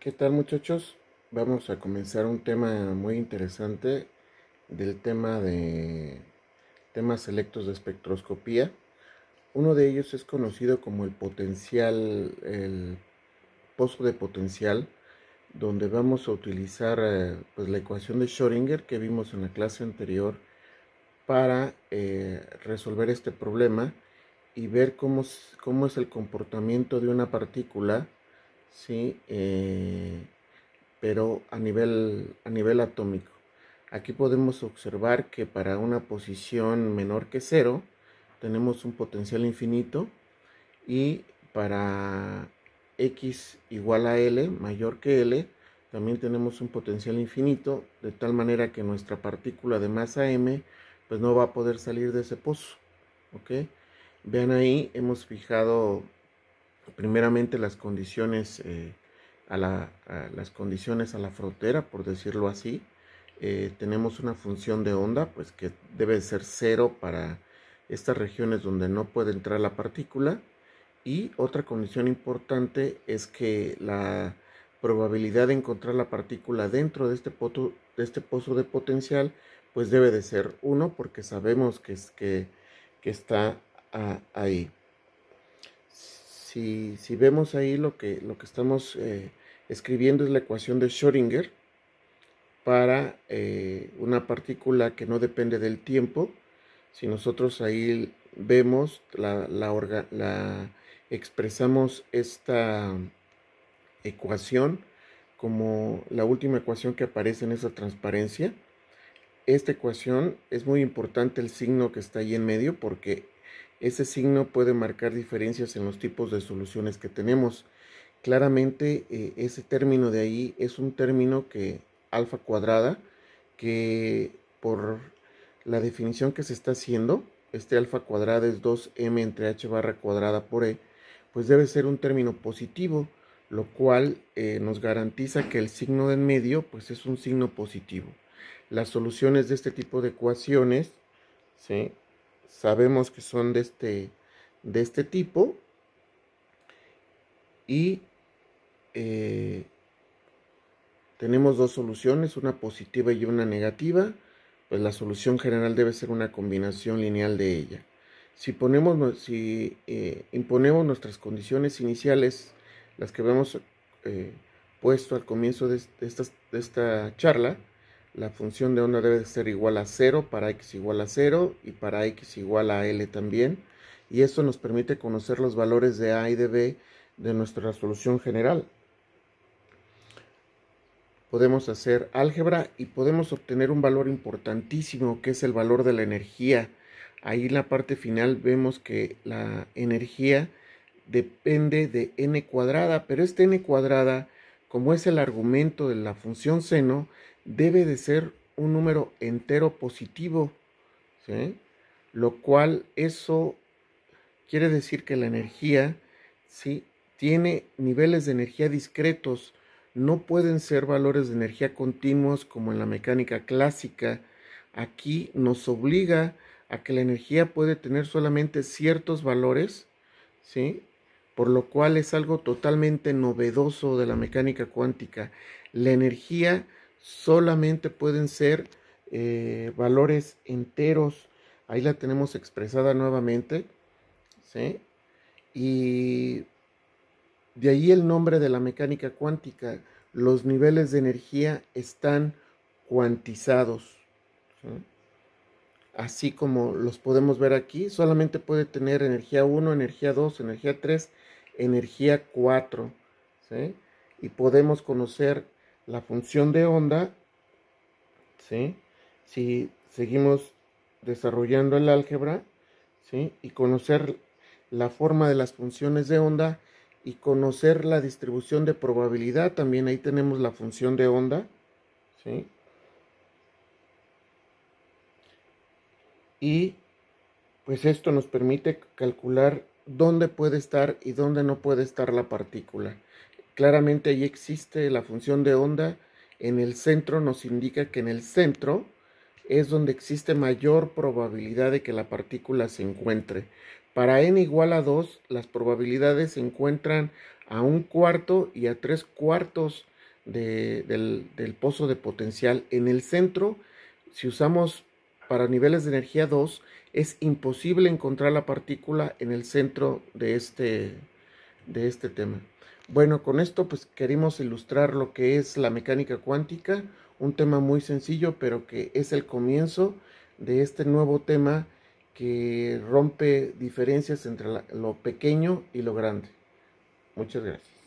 ¿Qué tal muchachos? Vamos a comenzar un tema muy interesante del tema de temas selectos de espectroscopía. Uno de ellos es conocido como el potencial, el pozo de potencial, donde vamos a utilizar eh, pues, la ecuación de Schrödinger que vimos en la clase anterior para eh, resolver este problema y ver cómo, cómo es el comportamiento de una partícula ¿sí? Eh, pero a nivel, a nivel atómico. Aquí podemos observar que para una posición menor que cero tenemos un potencial infinito y para x igual a L, mayor que L, también tenemos un potencial infinito, de tal manera que nuestra partícula de masa m pues no va a poder salir de ese pozo. ¿ok? Vean ahí, hemos fijado primeramente las condiciones eh, a, las condiciones a la frontera, por decirlo así. Eh, tenemos una función de onda, pues que debe ser cero para estas regiones donde no puede entrar la partícula. Y otra condición importante es que la probabilidad de encontrar la partícula dentro de este, de este pozo de potencial, pues debe de ser 1 porque sabemos que, es, que, está ahí si, vemos ahí lo que, lo que estamos eh, escribiendo es la ecuación de Schrödinger para eh, una partícula que no depende del tiempo. Si nosotros ahí vemos, la, la expresamos esta ecuación como la última ecuación que aparece en esa transparencia. Esta ecuación es muy importante el signo que está ahí en medio porque ese signo puede marcar diferencias en los tipos de soluciones que tenemos. Claramente eh, ese término de ahí es un término que alfa cuadrada, que por la definición que se está haciendo, este alfa cuadrada es 2m entre h barra cuadrada por e, pues debe ser un término positivo, lo cual eh, nos garantiza que el signo de en medio pues es un signo positivo. Las soluciones de este tipo de ecuaciones, ¿sí? Sabemos que son de este, de este tipo y eh, tenemos dos soluciones, una positiva y una negativa, pues la solución general debe ser una combinación lineal de ella. Si, ponemos, si eh, imponemos nuestras condiciones iniciales, las que hemos eh, puesto al comienzo esta, de esta charla, la función de onda debe ser igual a 0 para x igual a 0 y para x igual a l también. Y esto nos permite conocer los valores de a y de b de nuestra resolución general. Podemos hacer álgebra y podemos obtener un valor importantísimo que es el valor de la energía. Ahí en la parte final vemos que la energía depende de n cuadrada, pero este n cuadrada, como es el argumento de la función seno, debe de ser un número entero positivo, lo cual eso quiere decir que la energía ¿sí? tiene niveles de energía discretos, no pueden ser valores de energía continuos como en la mecánica clásica. Aquí nos obliga a que la energía puede tener solamente ciertos valores, ¿sí? Por lo cual es algo totalmente novedoso de la mecánica cuántica. La energía solamente pueden ser eh, valores enteros. Ahí la tenemos expresada nuevamente. ¿sí? Y de ahí el nombre de la mecánica cuántica. Los niveles de energía están cuantizados. Así como los podemos ver aquí, solamente puede tener energía 1, energía 2, energía 3, energía 4. ¿sí? Y podemos conocer la función de onda, ¿sí? si seguimos desarrollando el álgebra, ¿sí? y conocer la forma de las funciones de onda y conocer la distribución de probabilidad, también ahí tenemos la función de onda, ¿sí? Y pues esto nos permite calcular dónde puede estar y dónde no puede estar la partícula. Claramente ahí existe la función de onda. En el centro nos indica que en el centro es donde existe mayor probabilidad de que la partícula se encuentre. Para n igual a 2, las probabilidades se encuentran a un cuarto y a tres cuartos del, del pozo de potencial. En el centro, si usamos para niveles de energía 2, es imposible encontrar la partícula en el centro de este, de este tema. Bueno, con esto pues queremos ilustrar lo que es la mecánica cuántica, un tema muy sencillo, pero que es el comienzo de este nuevo tema que rompe diferencias entre lo pequeño y lo grande. Muchas gracias.